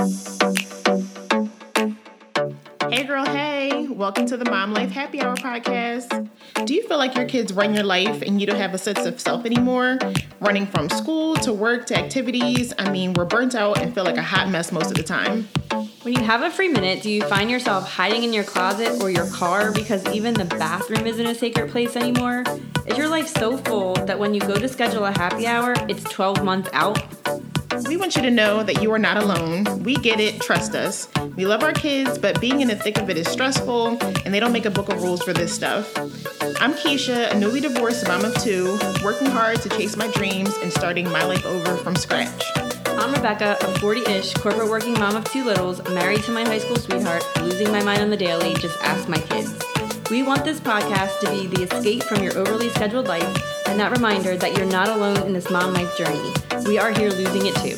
Hey, girl, hey, welcome to the Mom Life Happy Hour podcast. Do you feel like your kids run your life and you don't have a sense of self anymore? Running from school to work to activities. I mean, we're burnt out and feel like a hot mess most of the time. When you have a free minute, do you find yourself hiding in your closet or your car because even the bathroom isn't a sacred place anymore? Is your life so full that when you go to schedule a happy hour, it's 12 months out? We want you to know that you are not alone. We get it, trust us. We love our kids, but being in the thick of it is stressful, and they don't make a book of rules for this stuff. I'm Keisha, a newly divorced mom of two, working hard to chase my dreams and starting my life over from scratch. I'm Rebecca, a 40 ish corporate working mom of two littles, married to my high school sweetheart, losing my mind on the daily, just ask my kids. We want this podcast to be the escape from your overly scheduled life and that reminder that you're not alone in this mom life journey. We are here losing it too.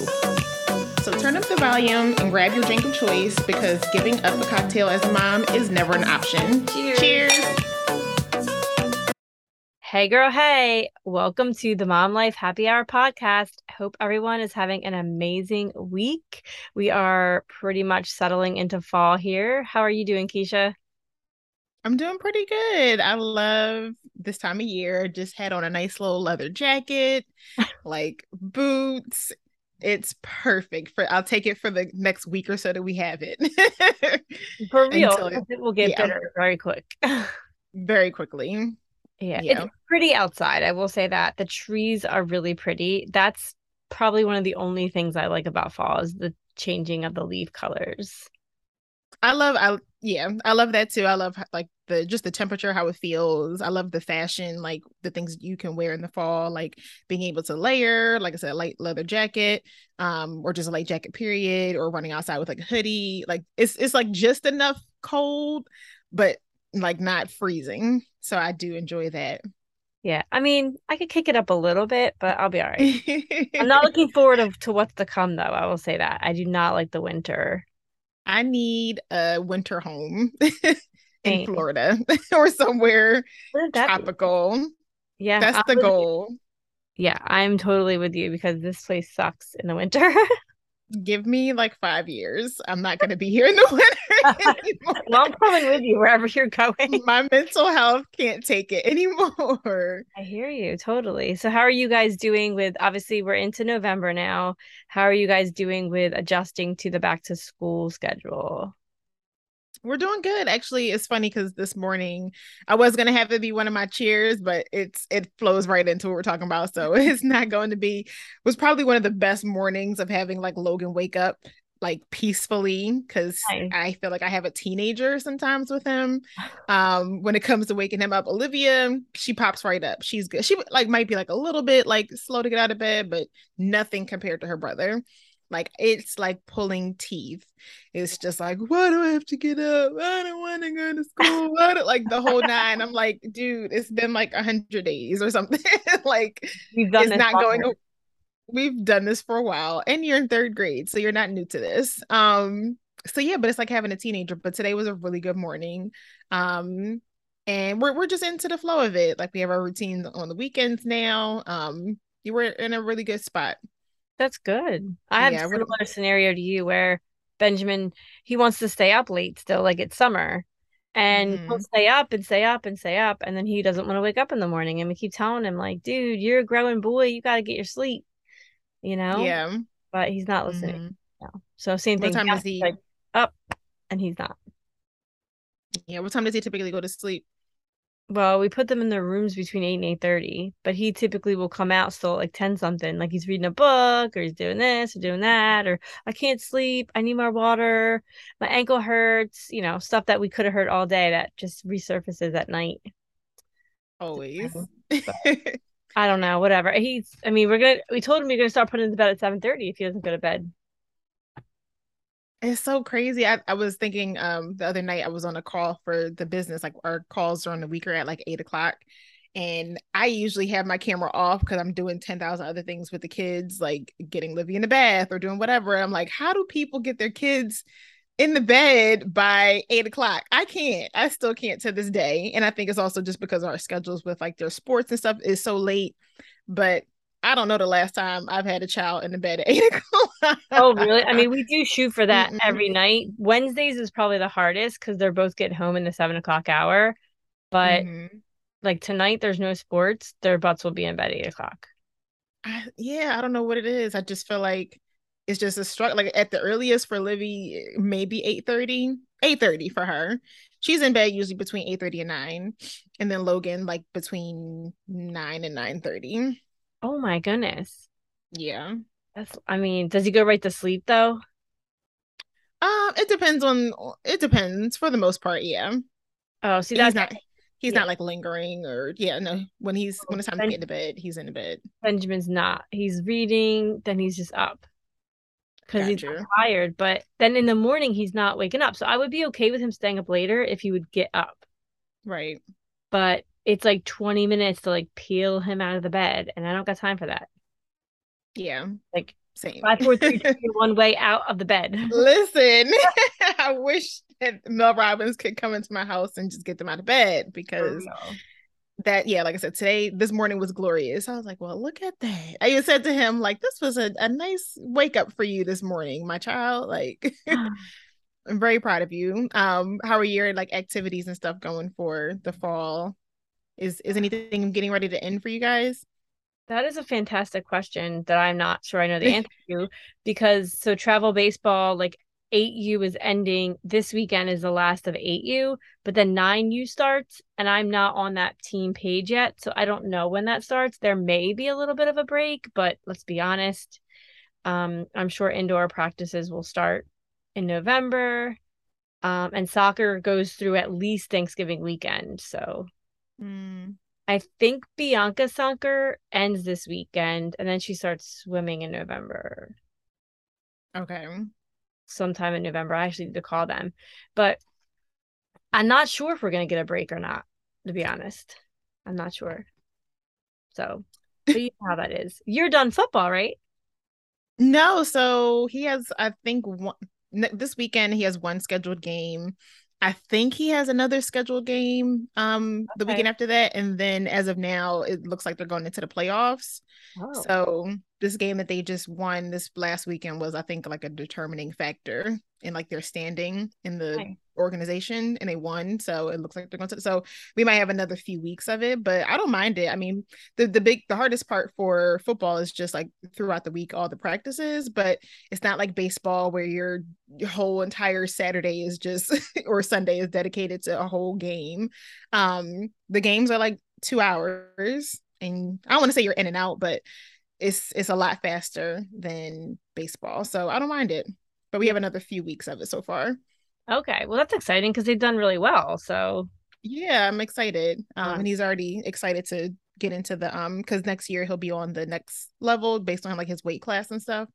So turn up the volume and grab your drink of choice because giving up a cocktail as a mom is never an option. Cheers. Cheers. Hey, girl, hey, welcome to the Mom Life Happy Hour podcast. Hope everyone is having an amazing week. We are pretty much settling into fall here. How are you doing, Keisha? I'm doing pretty good. I love this time of year. Just had on a nice little leather jacket, like boots. It's perfect for I'll take it for the next week or so that we have it. For real, Until- it will get yeah. better very quick. Very quickly. Yeah, Yeah. it's pretty outside. I will say that the trees are really pretty. That's probably one of the only things I like about fall is the changing of the leaf colors. I love I yeah, I love that too. I love like the just the temperature, how it feels. I love the fashion, like the things you can wear in the fall, like being able to layer, like I said, a light leather jacket, um, or just a light jacket period, or running outside with like a hoodie. Like it's it's like just enough cold, but like not freezing. So I do enjoy that. Yeah, I mean, I could kick it up a little bit, but I'll be all right. I'm not looking forward to, to what's to come, though. I will say that I do not like the winter. I need a winter home in Same. Florida or somewhere Wouldn't be- tropical. Yeah, That's I'm the you. goal. Yeah, I'm totally with you because this place sucks in the winter. Give me like five years. I'm not going to be here in the winter anymore. well, I'm coming with you wherever you're going. My mental health can't take it anymore. I hear you totally. So, how are you guys doing with obviously we're into November now? How are you guys doing with adjusting to the back to school schedule? We're doing good. Actually, it's funny because this morning I was gonna have it be one of my cheers, but it's it flows right into what we're talking about. So it's not going to be was probably one of the best mornings of having like Logan wake up like peacefully because Nice. I feel like I have a teenager sometimes with him. Um, when it comes to waking him up, Olivia, she pops right up. She's good. She like might be like a little bit like slow to get out of bed, but nothing compared to her brother. Like it's like pulling teeth. It's just like, why do I have to get up? I don't want to go to school. I don't like the whole nine. I'm like, dude, it's been like a hundred days or something. like it's not going. longer. We've done this for a while, and you're in third grade, so you're not new to this. Um, so yeah, but it's like having a teenager. But today was a really good morning. Um, and we're we're just into the flow of it. Like we have our routines on the weekends now. Um, you were in a really good spot. That's good. I have Yeah, a similar scenario to you where Benjamin he wants to stay up late still, like it's summer. And he'll Mhm. stay up and stay up and stay up, and then he doesn't want to wake up in the morning. And we keep telling him, like, dude, you're a growing boy, you gotta get your sleep, you know? Yeah. But he's not listening. Mhm. No. So same thing. What time does is he- like up and he's not. Yeah. What time does he typically go to sleep? Well, we put them in their rooms between eight and eight thirty, but he typically will come out still like ten something, like he's reading a book or he's doing this or doing that, or I can't sleep, I need more water, my ankle hurts, you know, stuff that we could have heard all day that just resurfaces at night. Always. I don't know, whatever. He's I mean, we're gonna we told him we're gonna start putting him to bed at seven thirty if he doesn't go to bed. It's so crazy. I, I was thinking um the other night I was on a call for the business, like our calls during the week are at like eight o'clock. And I usually have my camera off because I'm doing 10,000 other things with the kids, like getting Livy in the bath or doing whatever. I'm like, how do people get their kids in the bed by eight o'clock? I can't. I still can't to this day. And I think it's also just because our schedules with like their sports and stuff is so late. But I don't know the last time I've had a child in the bed at eight o'clock. oh, really? I mean, we do shoot for that Mm-mm. every night. Wednesdays is probably the hardest because they're both getting home in the seven o'clock hour. But mm-hmm. like tonight, there's no sports. Their butts will be in bed at eight o'clock. I, yeah, I don't know what it is. I just feel like it's just a struggle. Like at the earliest for Livy, maybe 8 30, 8 30 for her. She's in bed usually between 8.30 and 9. And then Logan, like between 9 and 9 30. Oh my goodness. Yeah. That's I mean, does he go right to sleep though? Um, it depends on it depends for the most part, yeah. Oh, see that's not he's yeah. not like lingering or yeah, no. When he's when it's time ben- to get into bed, he's in bed. Benjamin's not. He's reading, then he's just up. Because he's tired. But then in the morning he's not waking up. So I would be okay with him staying up later if he would get up. Right. But it's like 20 minutes to like peel him out of the bed and i don't got time for that. Yeah like same. five four three two one way out of the bed. Listen i wish that mel robbins could come into my house and just get them out of bed because that yeah like i said today this morning was glorious. I was like well look at that. I even said to him like this was a, a nice wake up for you this morning my child like i'm very proud of you. Um how are your like activities and stuff going for the fall is is anything getting ready to end for you guys? That is a fantastic question that I'm not sure I know the answer to because so travel baseball like 8U is ending this weekend is the last of 8U, but then 9U starts and I'm not on that team page yet, so I don't know when that starts. There may be a little bit of a break, but let's be honest. Um, I'm sure indoor practices will start in November. Um, and soccer goes through at least Thanksgiving weekend. So Mm. I think Bianca Soccer ends this weekend and then she starts swimming in November. Okay. Sometime in November. I actually need to call them. But I'm not sure if we're going to get a break or not, to be honest. I'm not sure. So, but you know how that is. You're done football, right? No. So he has, I think, one this weekend, he has one scheduled game. I think he has another scheduled game um the weekend after that. And then as of now, it looks like they're going into the playoffs. Oh. So this game that they just won this last weekend was, I think, like a determining factor in like their standing in the organization, and they won. So it looks like they're going to. So we might have another few weeks of it, but I don't mind it. I mean, the the big the hardest part for football is just like throughout the week all the practices, but it's not like baseball where your, your whole entire Saturday is just or Sunday is dedicated to a whole game. Um, the games are like two hours and I don't want to say you're in and out, but it's it's a lot faster than baseball. So I don't mind it. But we have another few weeks of it so far. Okay. Well that's exciting because they've done really well. So yeah, I'm excited. Um and he's already excited to get into the um because next year he'll be on the next level based on like his weight class and stuff.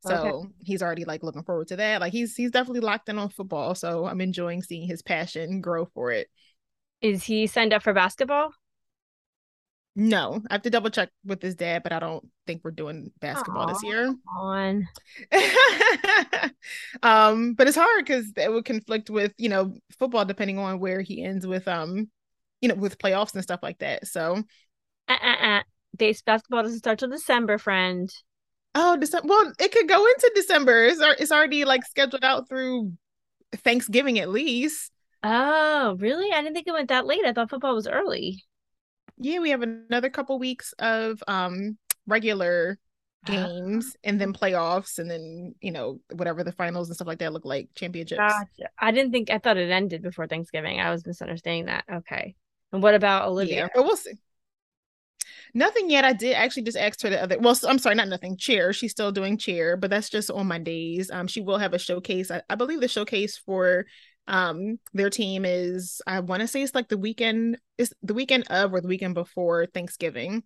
So okay. he's already like looking forward to that. Like he's he's definitely locked in on football. So I'm enjoying seeing his passion grow for it. Is he signed up for basketball? No, I have to double check with his dad, but I don't think we're doing basketball Aww, this year. On. um, but it's hard because it would conflict with you know football depending on where he ends with um, you know, with playoffs and stuff like that. So, uh, uh, uh. Base basketball doesn't start till December, friend. Oh, December. Well, it could go into December. It's it's already like scheduled out through Thanksgiving at least. Oh, really? I didn't think it went that late. I thought football was early yeah, we have another couple weeks of um regular games and then playoffs and then you know whatever the finals and stuff like that look like championships. Gotcha. i didn't think i thought it ended before thanksgiving. I was misunderstanding that. Okay. And what about olivia? Yeah, but we'll see. Nothing yet. I did actually just ask her the other well i'm sorry not nothing. Cheer. She's still doing cheer but that's just on mondays um she will have a showcase. I, I believe the showcase for um their team is i want to say it's like the weekend is the weekend of or the weekend before thanksgiving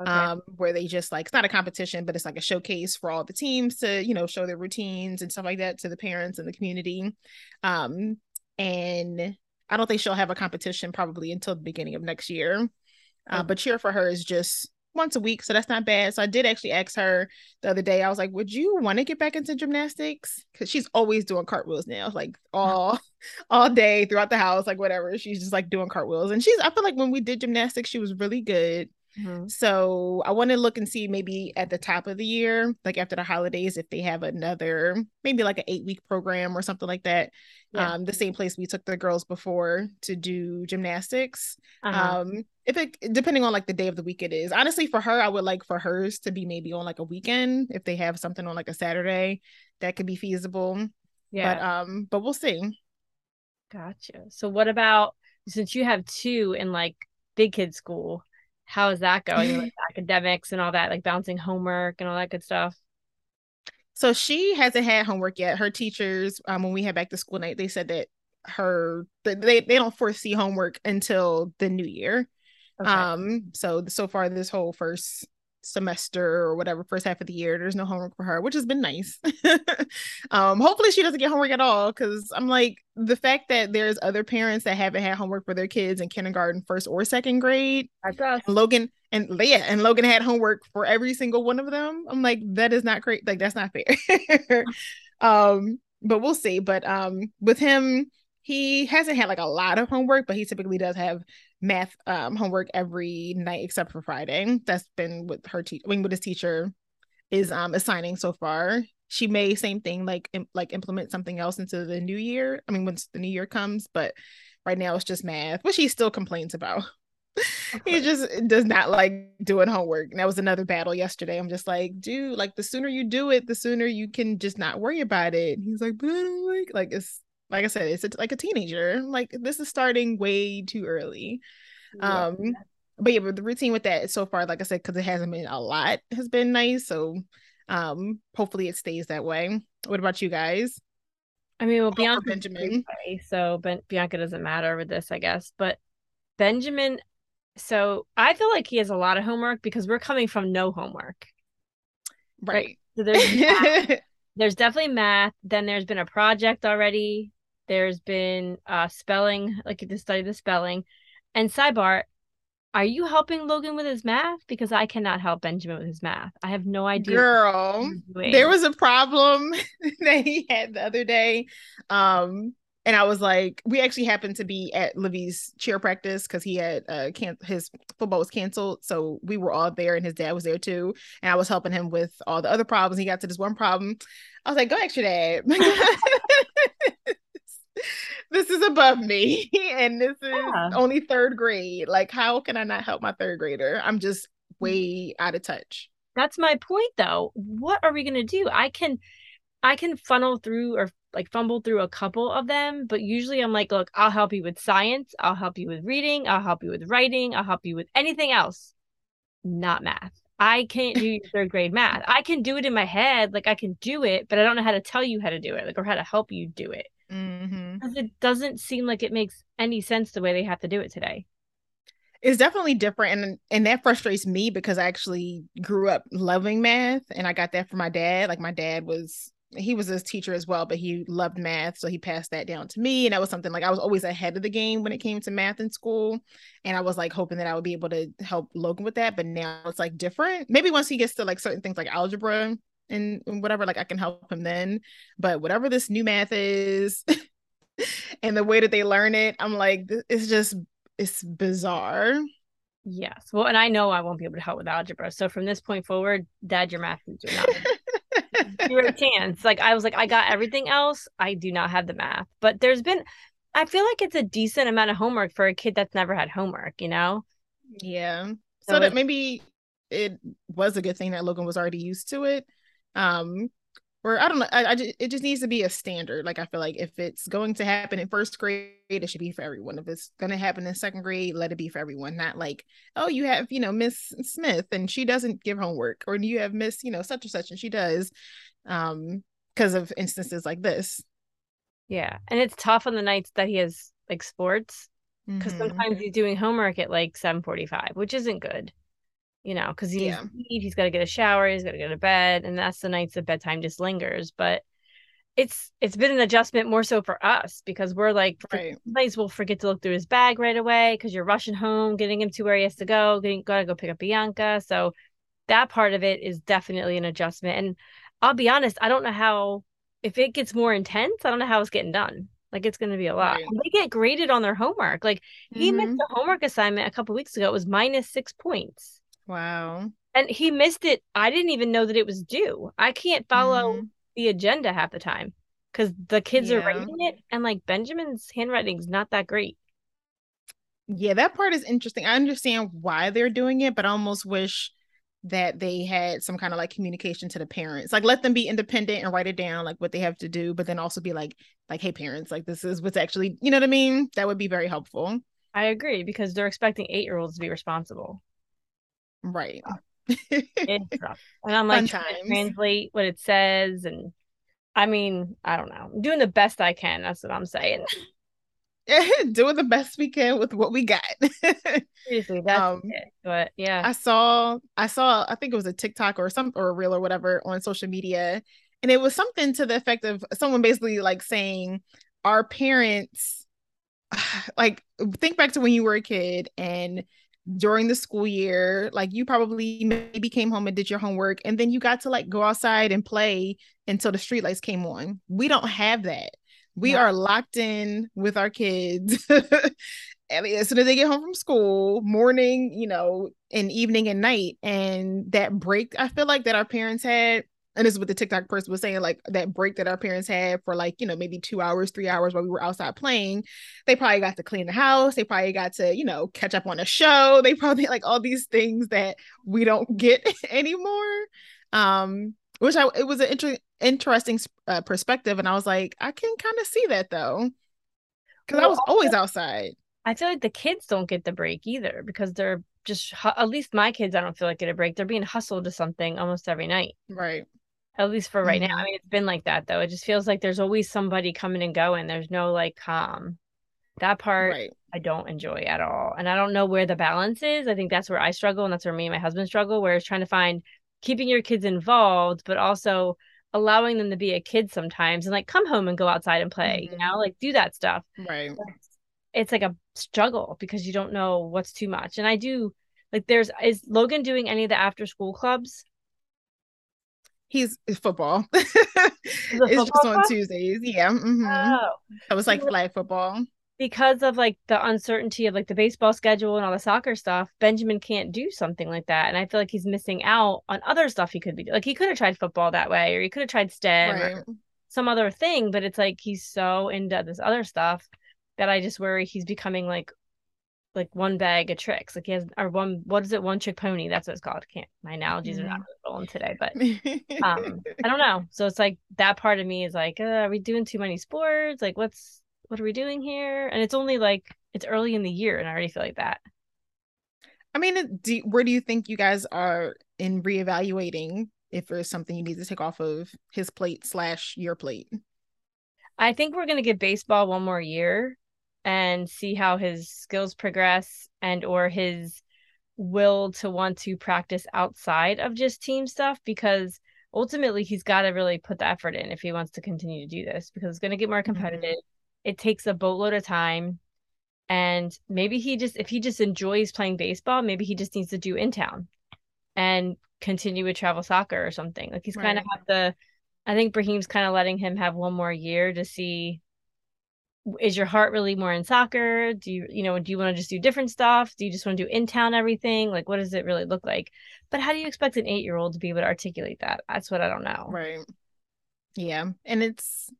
okay. um where they just like it's not a competition but it's like a showcase for all the teams to you know show their routines and stuff like that to the parents and the community. Um and i don't think she'll have a competition probably until the beginning of next year. Uh, but cheer for her is just once a week, so that's not bad. So I did actually ask her the other day. I was like, "Would you want to get back into gymnastics?" Because she's always doing cartwheels now, like all all day throughout the house, like whatever. She's just like doing cartwheels, and she's. I feel like when we did gymnastics, she was really good. Mm-hmm. So I want to look and see maybe at the top of the year, like after the holidays, if they have another, maybe like an eight week program or something like that. Yeah. Um, the same place we took the girls before to do gymnastics. Uh-huh. Um, if it depending on like the day of the week it is. Honestly, for her, I would like for hers to be maybe on like a weekend if they have something on like a Saturday that could be feasible. Yeah. But um, but we'll see. Gotcha. So what about since you have two in like big kid school? How is that going? like academics and all that, like bouncing homework and all that good stuff. So she hasn't had homework yet. Her teachers, um, when we had back to school night, they said that her they they don't foresee homework until the new year. Okay. Um, so so far this whole first semester or whatever first half of the year there's no homework for her which has been nice. Um hopefully she doesn't get homework at all because i'm like the fact that there's other parents that haven't had homework for their kids in kindergarten first or second grade I and logan and yeah and logan had homework for every single one of them i'm like that is not great like that's not fair. Um but we'll see but um with him he hasn't had like a lot of homework but he typically does have math um, homework every night except for Friday. That's been with her teacher, I mean, with his teacher is um assigning so far. She may same thing like Im- like implement something else into the new year. I mean, once the new year comes, but right now it's just math, which he still complains about. he just does not like doing homework. And that was another battle yesterday. I'm just like, dude, like the sooner you do it, the sooner you can just not worry about it. And he's like, but I don't like like it's like I said, it's a, like a teenager. Like this is starting way too early. Yeah. Um, but yeah, but the routine with that so far, like I said, because it hasn't been a lot, has been nice. So, um, hopefully it stays that way. What about you guys? I mean, well, Bianca Benjamin, so ben- Bianca doesn't matter with this, I guess. But Benjamin, so I feel like he has a lot of homework because we're coming from no homework, right? right? So there's there's definitely math. Then there's been a project already. There's been uh spelling, like to study the spelling. And sidebar, are you helping Logan with his math? Because I cannot help Benjamin with his math. I have no idea. Girl, there was a problem that he had the other day. Um, and I was like, we actually happened to be at Livy's cheer practice because he had uh can his football was canceled. So we were all there and his dad was there too. And I was helping him with all the other problems. He got to this one problem. I was like, go ask your dad. this is above me and this is yeah. only third grade. Like, how can I not help my third grader? I'm just hmm. way out of touch. That's my point though. What are we gonna do? I can I can funnel through or like fumble through a couple of them, but usually I'm like, look, I'll help you with science, I'll help you with reading, I'll help you with writing, I'll help you with anything else. Not math. I can't do third grade math. I can do it in my head, like I can do it, but I don't know how to tell you how to do it, like or how to help you do it. Mm-hmm. Because it doesn't seem like it makes any sense the way they have to do it today. It's definitely different, and and that frustrates me because I actually grew up loving math, and I got that from my dad. Like my dad was he was a teacher as well, but he loved math, so he passed that down to me, and that was something like I was always ahead of the game when it came to math in school, and I was like hoping that I would be able to help Logan with that. But now it's like different. Maybe once he gets to like certain things like algebra, and, whatever, like I can help him then. But whatever this new math is and the way that they learn it, I'm like, it's just it's bizarre. Yes. Well, and I know I won't be able to help with algebra. So from this point forward, dad, your math teacher, not You're chance. Like I was like, I got everything else. I do not have the math. But there's been I feel like it's a decent amount of homework for a kid that's never had homework, you know? Yeah. So, so that maybe it was a good thing that Logan was already used to it um or I don't know. I, I just, it just needs to be a standard. Like I feel like if it's going to happen in first grade, it should be for everyone. If it's going to happen in second grade, let it be for everyone. Not like, oh, you have you know Miss Smith and she doesn't give homework, or you have Miss you know such and such and she does, um, because of instances like this. Yeah, and it's tough on the nights that he has like sports because mm-hmm. sometimes he's doing homework at like seven forty five, which isn't good you know, because he's yeah. he's got to get a shower, he's got to go to bed, and that's the nights that bedtime just lingers. But it's it's been an adjustment more so for us because we're like right. sometimes we'll forget to look through his bag right away because you're rushing home, getting him to where he has to go, getting gotta go pick up Bianca. So that part of it is definitely an adjustment. And I'll be honest, I don't know how if it gets more intense, I don't know how it's getting done. Like it's going to be a lot. Right. They get graded on their homework. Like he mm-hmm. missed a homework assignment a couple weeks ago. It was minus six points Wow. And he missed it. I didn't even know that it was due. I can't follow Mhm. the agenda half the time because the kids are writing it, and like Benjamin's handwriting's not that great. Yeah, that part is interesting. I understand why they're doing it, but I almost wish that they had some kind of like communication to the parents. Like let them be independent and write it down like what they have to do, but then also be like like hey parents, like this is what's actually, you know what I mean? That would be very helpful. I agree because they're expecting eight year olds to be responsible. Right. And I'm like trying to translate what it says, and I mean, I don't know. I'm doing the best I can. That's what I'm saying. Doing the best we can with what we got. Seriously, that's Um, it. But yeah, I saw I saw I think it was a TikTok or some or a reel or whatever on social media and it was something to the effect of someone basically like saying our parents like think back to when you were a kid and during the school year like you probably maybe came home and did your homework and then you got to like go outside and play until the streetlights came on. We don't have that. We No. are locked in with our kids as soon as they get home from school, morning, you know, and evening and night. And that break, I feel like that our parents had, and this is what the TikTok person was saying, like that break that our parents had for like, you know, maybe two hours, three hours while we were outside playing, they probably got to clean the house. They probably got to, you know, catch up on a show. They probably like all these things that we don't get anymore. Um, which I it was an inter- interesting uh, perspective, and I was like, I can kind of see that though, because I was always outside. I feel like the kids don't get the break either because they're just at least my kids I don't feel like get a break. They're being hustled to something almost every night. Right. At least for right now. I mean, it's been like that though. It just feels like there's always somebody coming and going. There's no like calm. That part Right. I don't enjoy at all. And I don't know where the balance is. I think that's where I struggle and that's where me and my husband struggle, where it's trying to find keeping your kids involved, but also allowing them to be a kid sometimes and like come home and go outside and play, you Mhm. know, like do that stuff. Right. It's like a struggle because you don't know what's too much. And I do like there's is Logan doing any of the after school clubs? He's it's football. it's just on club? Tuesdays. Yeah. hmm Oh, So it's like flag football. because of like the uncertainty of like the baseball schedule and all the soccer stuff, Benjamin can't do something like that. And I feel like he's missing out on other stuff he could be like he could have tried football that way, or he could have tried STEM or some other thing, but it's like he's so into this other stuff that I just worry he's becoming like like one bag of tricks. Like he has or one what is it, one trick pony? That's what it's called. Can't my analogies are not really rolling today, but um I don't know. So it's like that part of me is like, uh, are we doing too many sports? Like what's what are we doing here? And it's only like it's early in the year and I already feel like that. I mean, do, where do you think you guys are in reevaluating if there's something you need to take off of his plate slash your plate? I think we're gonna give baseball one more year and see how his skills progress and or his will to want to practice outside of just team stuff because ultimately he's got to really put the effort in if he wants to continue to do this because it's going to get more mm-hmm. competitive. It takes a boatload of time and maybe he just if he just enjoys playing baseball, maybe he just needs to do in town and continue with travel soccer or something. Like he's kind of have the I think Brahim's kind of letting him have one more year to see is your heart really more in soccer? Do you, you know, do you want to just do different stuff? Do you just want to do in town everything? Like, what does it really look like? But how do you expect an eight year old to be able to articulate that? That's what I don't know. Right. Yeah. And it's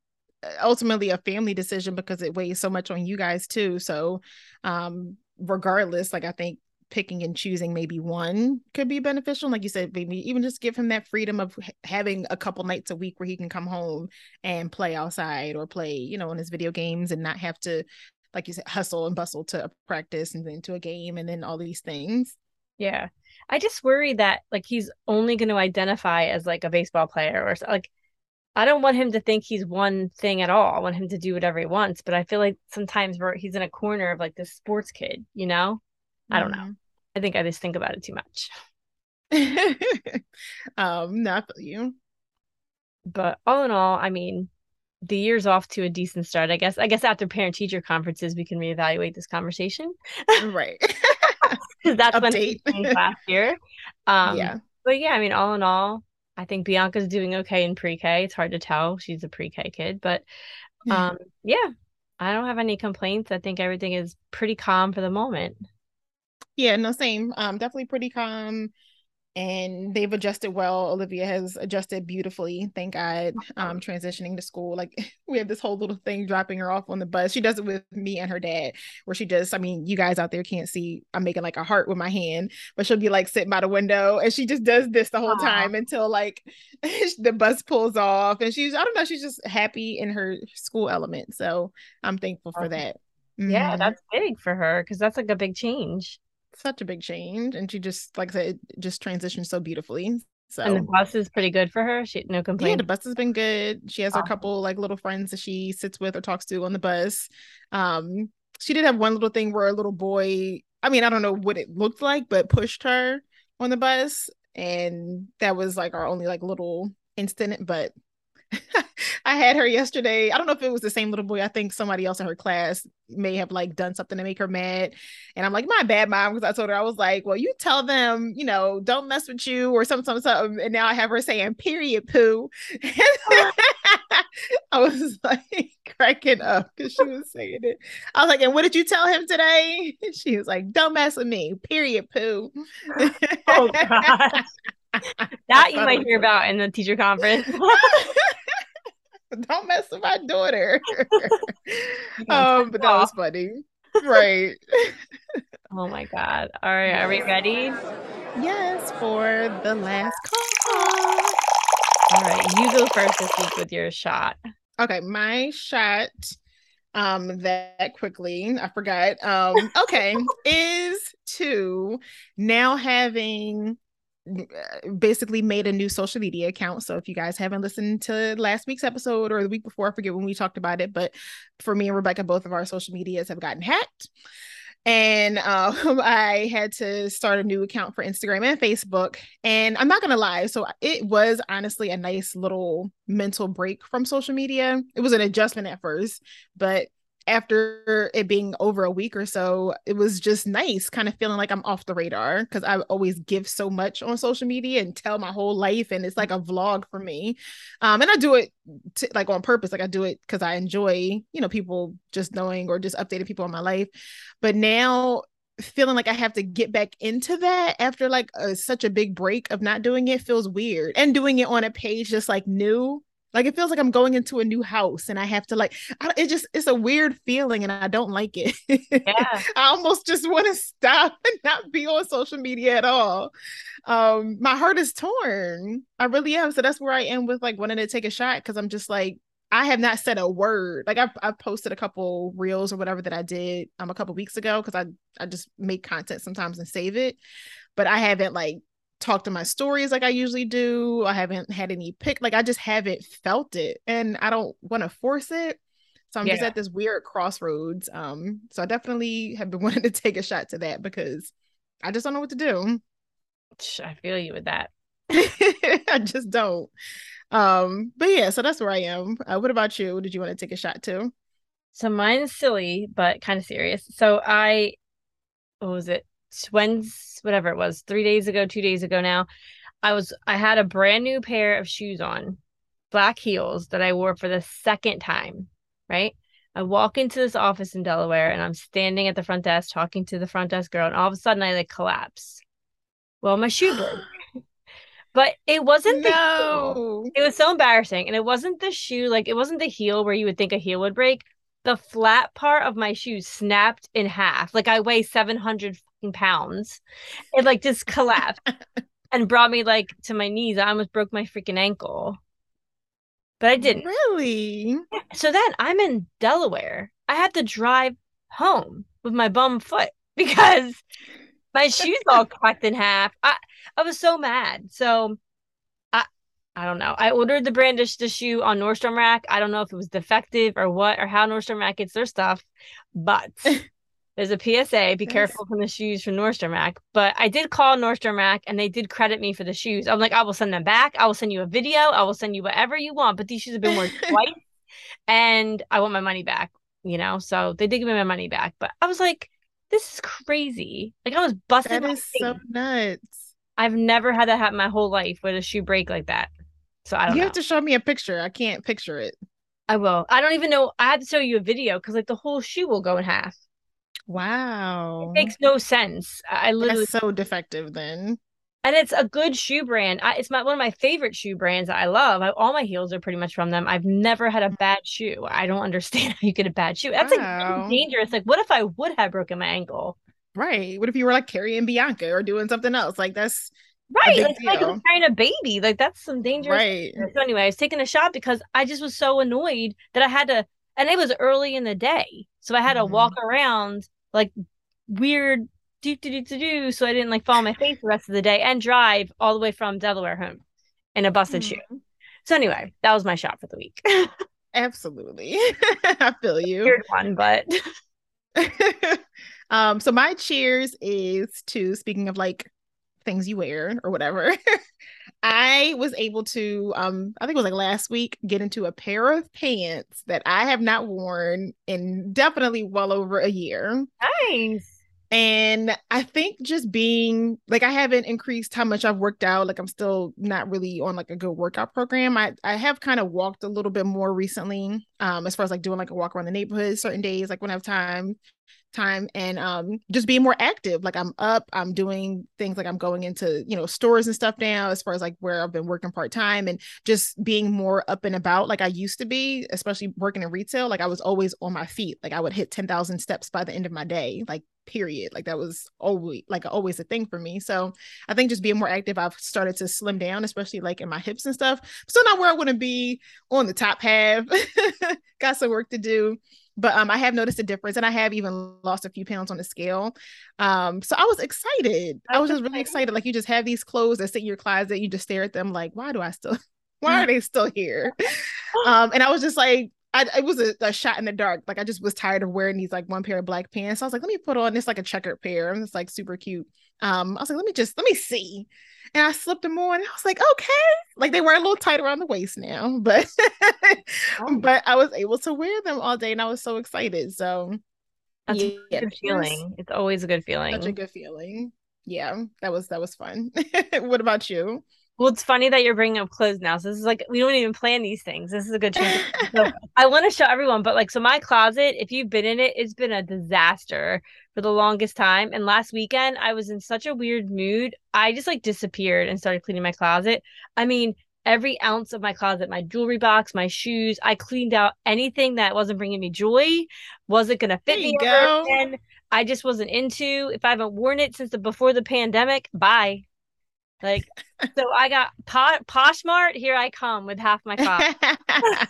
uh, ultimately a family decision because it weighs so much on you guys too. So, um, regardless, like I think picking and choosing maybe one could be beneficial. Like you said, maybe even just give him that freedom of having a couple nights a week where he can come home and play outside or play, you know, on his video games and not have to, like you said, hustle and bustle to a practice and then to a game and then all these things. Yeah. I just worry that like he's only going to identify as like a baseball player or like I don't want him to think he's one thing at all. I want him to do whatever he wants, but I feel like sometimes we're, he's in a corner of like this sports kid, you know? I don't know. Mm-hmm. I think I just think about it too much. um, not for you. But all in all, I mean, the year's off to a decent start. I guess I guess after parent teacher conferences we can reevaluate this conversation. Right. Because that's when Update. changed last year. Um yeah. but yeah, I mean all in all, I think Bianca's doing okay in pre-K. It's hard to tell. She's a pre-K kid, but um yeah, I don't have any complaints. I think everything is pretty calm for the moment. Yeah, no, same. Um, definitely pretty calm and they've adjusted well. Olivia has adjusted beautifully, thank God. Um, transitioning to school, like we have this whole little thing dropping her off on the bus. She does it with me and her dad, where she just, I mean, you guys out there can't see, I'm making like a heart with my hand, but she'll be like sitting by the window and she just does this the whole Aww. time until like the bus pulls off, and she's, I don't know, she's just happy in her school element. So I'm thankful for that. Yeah, mm-hmm. that's big for her because that's like a big change such a big change and she just like I said just transitioned so beautifully so and the bus is pretty good for her? She no complaint yeah the bus has been good. She has awesome. a couple like little friends that she sits with or talks to on the bus. Um she did have one little thing where a little boy i mean i don't know what it looked like but pushed her on the bus and that was like our only like little incident but I had her yesterday. I don't know if it was the same little boy. I think somebody else in her class may have like done something to make her mad. And I'm like, my bad, mom, because I told her I was like, well, you tell them, you know, don't mess with you or something, something, something. And now I have her saying, period, poo. I was like cracking up because she was saying it. I was like, and what did you tell him today? She was like, don't mess with me, period, poo. oh, God. that you might hear about in the teacher conference. Don't mess with my daughter. um, but that was funny. Right. oh my god. All right, are we ready? Yes, for the last call. All right, you go first this week with your shot. Okay, my shot um that quickly i forgot um okay is to now having basically made a new social media account. So if you guys haven't listened to last week's episode or the week before, I forget when we talked about it, but for me and Rebecca, both of our social medias have gotten hacked. And um, I had to start a new account for Instagram and Facebook. And I'm not going to lie. So it was honestly a nice little mental break from social media. It was an adjustment at first, but after it being over a week or so, it was just nice, kind of feeling like I'm off the radar because I always give so much on social media and tell my whole life, and it's like a vlog for me. Um, and I do it t- like on purpose, like I do it because I enjoy, you know, people just knowing or just updating people on my life. But now feeling like I have to get back into that after like a, such a big break of not doing it feels weird, and doing it on a page just like new like it feels like I'm going into a new house and I have to like I, it just it's a weird feeling and I don't like it. Yeah. I almost just want to stop and not be on social media at all. Um my heart is torn. I really am. So that's where I am with like wanting to take a shot because I'm just like I have not said a word. Like I've, I've posted a couple reels or whatever that I did um a couple weeks ago because I I just make content sometimes and save it, but I haven't like talk to my stories like I usually do. I haven't had any pick, like I just haven't felt it and I don't want to force it. So I'm yeah. just at this weird crossroads. Um, so I definitely have been wanting to take a shot to that because I just don't know what to do. I feel you with that. I just don't. Um, but yeah, so that's where I am. Uh, what about you? Did you want to take a shot to? So mine is silly, but kind of serious. So I, what was it? Wednesday, whatever it was, three days ago, two days ago now, I was I had a brand new pair of shoes on, black heels that I wore for the second time. Right. I walk into this office in Delaware and I'm standing at the front desk talking to the front desk girl, and all of a sudden I like collapse. Well, my shoe broke. but it wasn't the no. Heel. It was so embarrassing. And it wasn't the shoe, like it wasn't the heel where you would think a heel would break. The flat part of my shoe snapped in half. Like I weigh 700 pounds. It like just collapsed and brought me like to my knees. I almost broke my freaking ankle. But I didn't. Really? So then I'm in Delaware. I had to drive home with my bum foot because my shoes all cracked in half. I I was so mad. So I I don't know. I ordered the brandish the shoe on Nordstrom Rack. I don't know if it was defective or what or how Nordstrom Rack gets their stuff, but There's a PSA. Be careful from the shoes from Nordstrom Rack. But I did call Nordstrom Rack and they did credit me for the shoes. I'm like, I will send them back. I will send you a video. I will send you whatever you want. But these shoes have been worn twice and I want my money back, you know? So they did give me my money back. But I was like, this is crazy. Like I was busting. That is so nuts. I've never had that happen my whole life with a shoe break like that. So I don't You know. have to show me a picture. I can't picture it. I will. I don't even know. I had to show you a video because like the whole shoe will go in half. Wow. It makes no sense. I literally That's so defective then. and it's a good shoe brand. I, it's my one of my favorite shoe brands that I love. I, all my heels are pretty much from them. I've never had a bad shoe. I don't understand how you get a bad shoe. That's Wow. like dangerous. Like, what if I would have broken my ankle? Right. What if you were like carrying Bianca or doing something else? Like that's Right, like, like carrying a baby. Like that's some dangerous. right. So anyway, I was taking a shot because I just was so annoyed that I had to, and it was early in the day, so I had to Mhm. walk around like weird do do do do do, so I didn't like fall on my face the rest of the day and drive all the way from Delaware home in a busted shoe. Mhm. So anyway, that was my shot for the week. Absolutely. I feel you. Weird one, but um, so my cheers is to speaking of like things you wear or whatever. I was able to um I think it was like last week get into a pair of pants that I have not worn in definitely well over a year. nice. And I think just being like I haven't increased how much I've worked out. Like I'm still not really on like a good workout program. I I have kind of walked a little bit more recently. Um, as far as like doing like a walk around the neighborhood certain days, like when I have time, time and um just being more active. Like I'm up, I'm doing things like I'm going into, you know, stores and stuff now as far as like where I've been working part-time and just being more up and about like I used to be, especially working in retail. Like I was always on my feet. Like I would hit 10,000 steps by the end of my day. Like period. Like that was always like always a thing for me. So I think just being more active, I've started to slim down, especially like in my hips and stuff. Still not where I want to be on the top half. Got some work to do. But um, I have noticed a difference, and I have even lost a few pounds on the scale. Um, so I was excited. I was just really excited. Like you just have these clothes that sit in your closet, you just stare at them, like, why do I still? Why are they still here? Um, and I was just like, I, it was a, a shot in the dark. Like I just was tired of wearing these like one pair of black pants. So I was like, let me put on this like a checkered pair. And it's like super cute. Um, I was like, let me just let me see. And I slipped them on. And I was like, okay. Like they were a little tight around the waist now, but Oh. but I was able to wear them all day and I was so excited. So That's a good feeling. It's always a good feeling. Such a good feeling. Yeah, that was that was fun. what about you? Well, it's funny that you're bringing up clothes now. So this is like we don't even plan these things. This is a good chance. So I want to show everyone, but like, so my closet, if you've been in it, it's been a disaster for the longest time. And last weekend, I was in such a weird mood. I just like disappeared and started cleaning my closet. I mean, every ounce of my closet, my jewelry box, my shoes, I cleaned out anything that wasn't bringing me joy, wasn't gonna fit There me you ever go. again. I just wasn't into. If I haven't worn it since the before the pandemic, bye. Like, so I got po- Poshmark. Here I come with half my closet.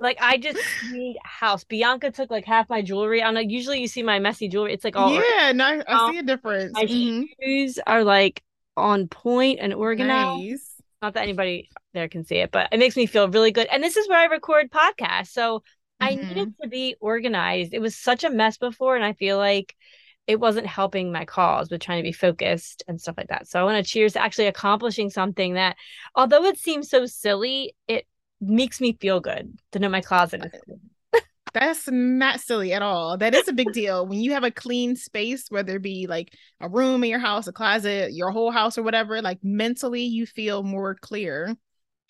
Like I just need house. Bianca took like half my jewelry. I know usually you see my messy jewelry. It's like all yeah, no, I, I Um, see a difference. my Mhm. shoes are like on point and organized. Nice. Not that anybody there can see it, but it makes me feel really good. And this is where I record podcasts. So I Mhm. needed to be organized. It was such a mess before, and I feel like it wasn't helping my cause with trying to be focused and stuff like that. So I want to cheers to actually accomplishing something that, although it seems so silly, it makes me feel good to know my closet is. That's not silly at all. That is a big deal. When you have a clean space, whether it be like a room in your house, a closet, your whole house, or whatever, like mentally you feel more clear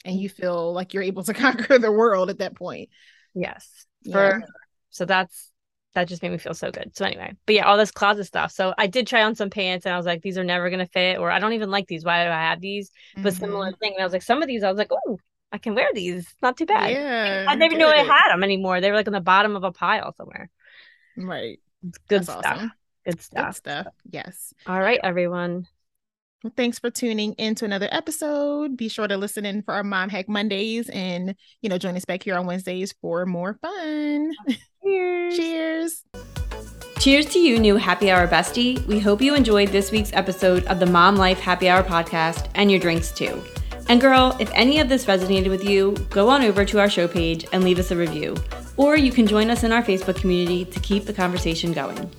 and you feel like you're able to conquer the world at that point. Yes. Yeah. So that's that just made me feel so good. So anyway, but yeah, all this closet stuff. So I did try on some pants and I was like, these are never gonna fit, or I don't even like these. Why do I have these? But Mhm. similar thing. And I was like, some of these, I was like, oh, I can wear these. It's not too bad. Yeah. I didn't even know I had them anymore. They were like on the bottom of a pile somewhere. Right. Good That's stuff. awesome. Good Good stuff. stuff. Yes. All right, everyone. Well, thanks for tuning into another episode. Be sure to listen in for our Mom Hack Mondays and, you know, join us back here on Wednesdays for more fun. Cheers. Cheers. Cheers to you, new happy hour bestie. We hope you enjoyed this week's episode of the Mom Life Happy Hour podcast and your drinks too. And girl, if any of this resonated with you, go on over to our show page and leave us a review. Or you can join us in our Facebook community to keep the conversation going.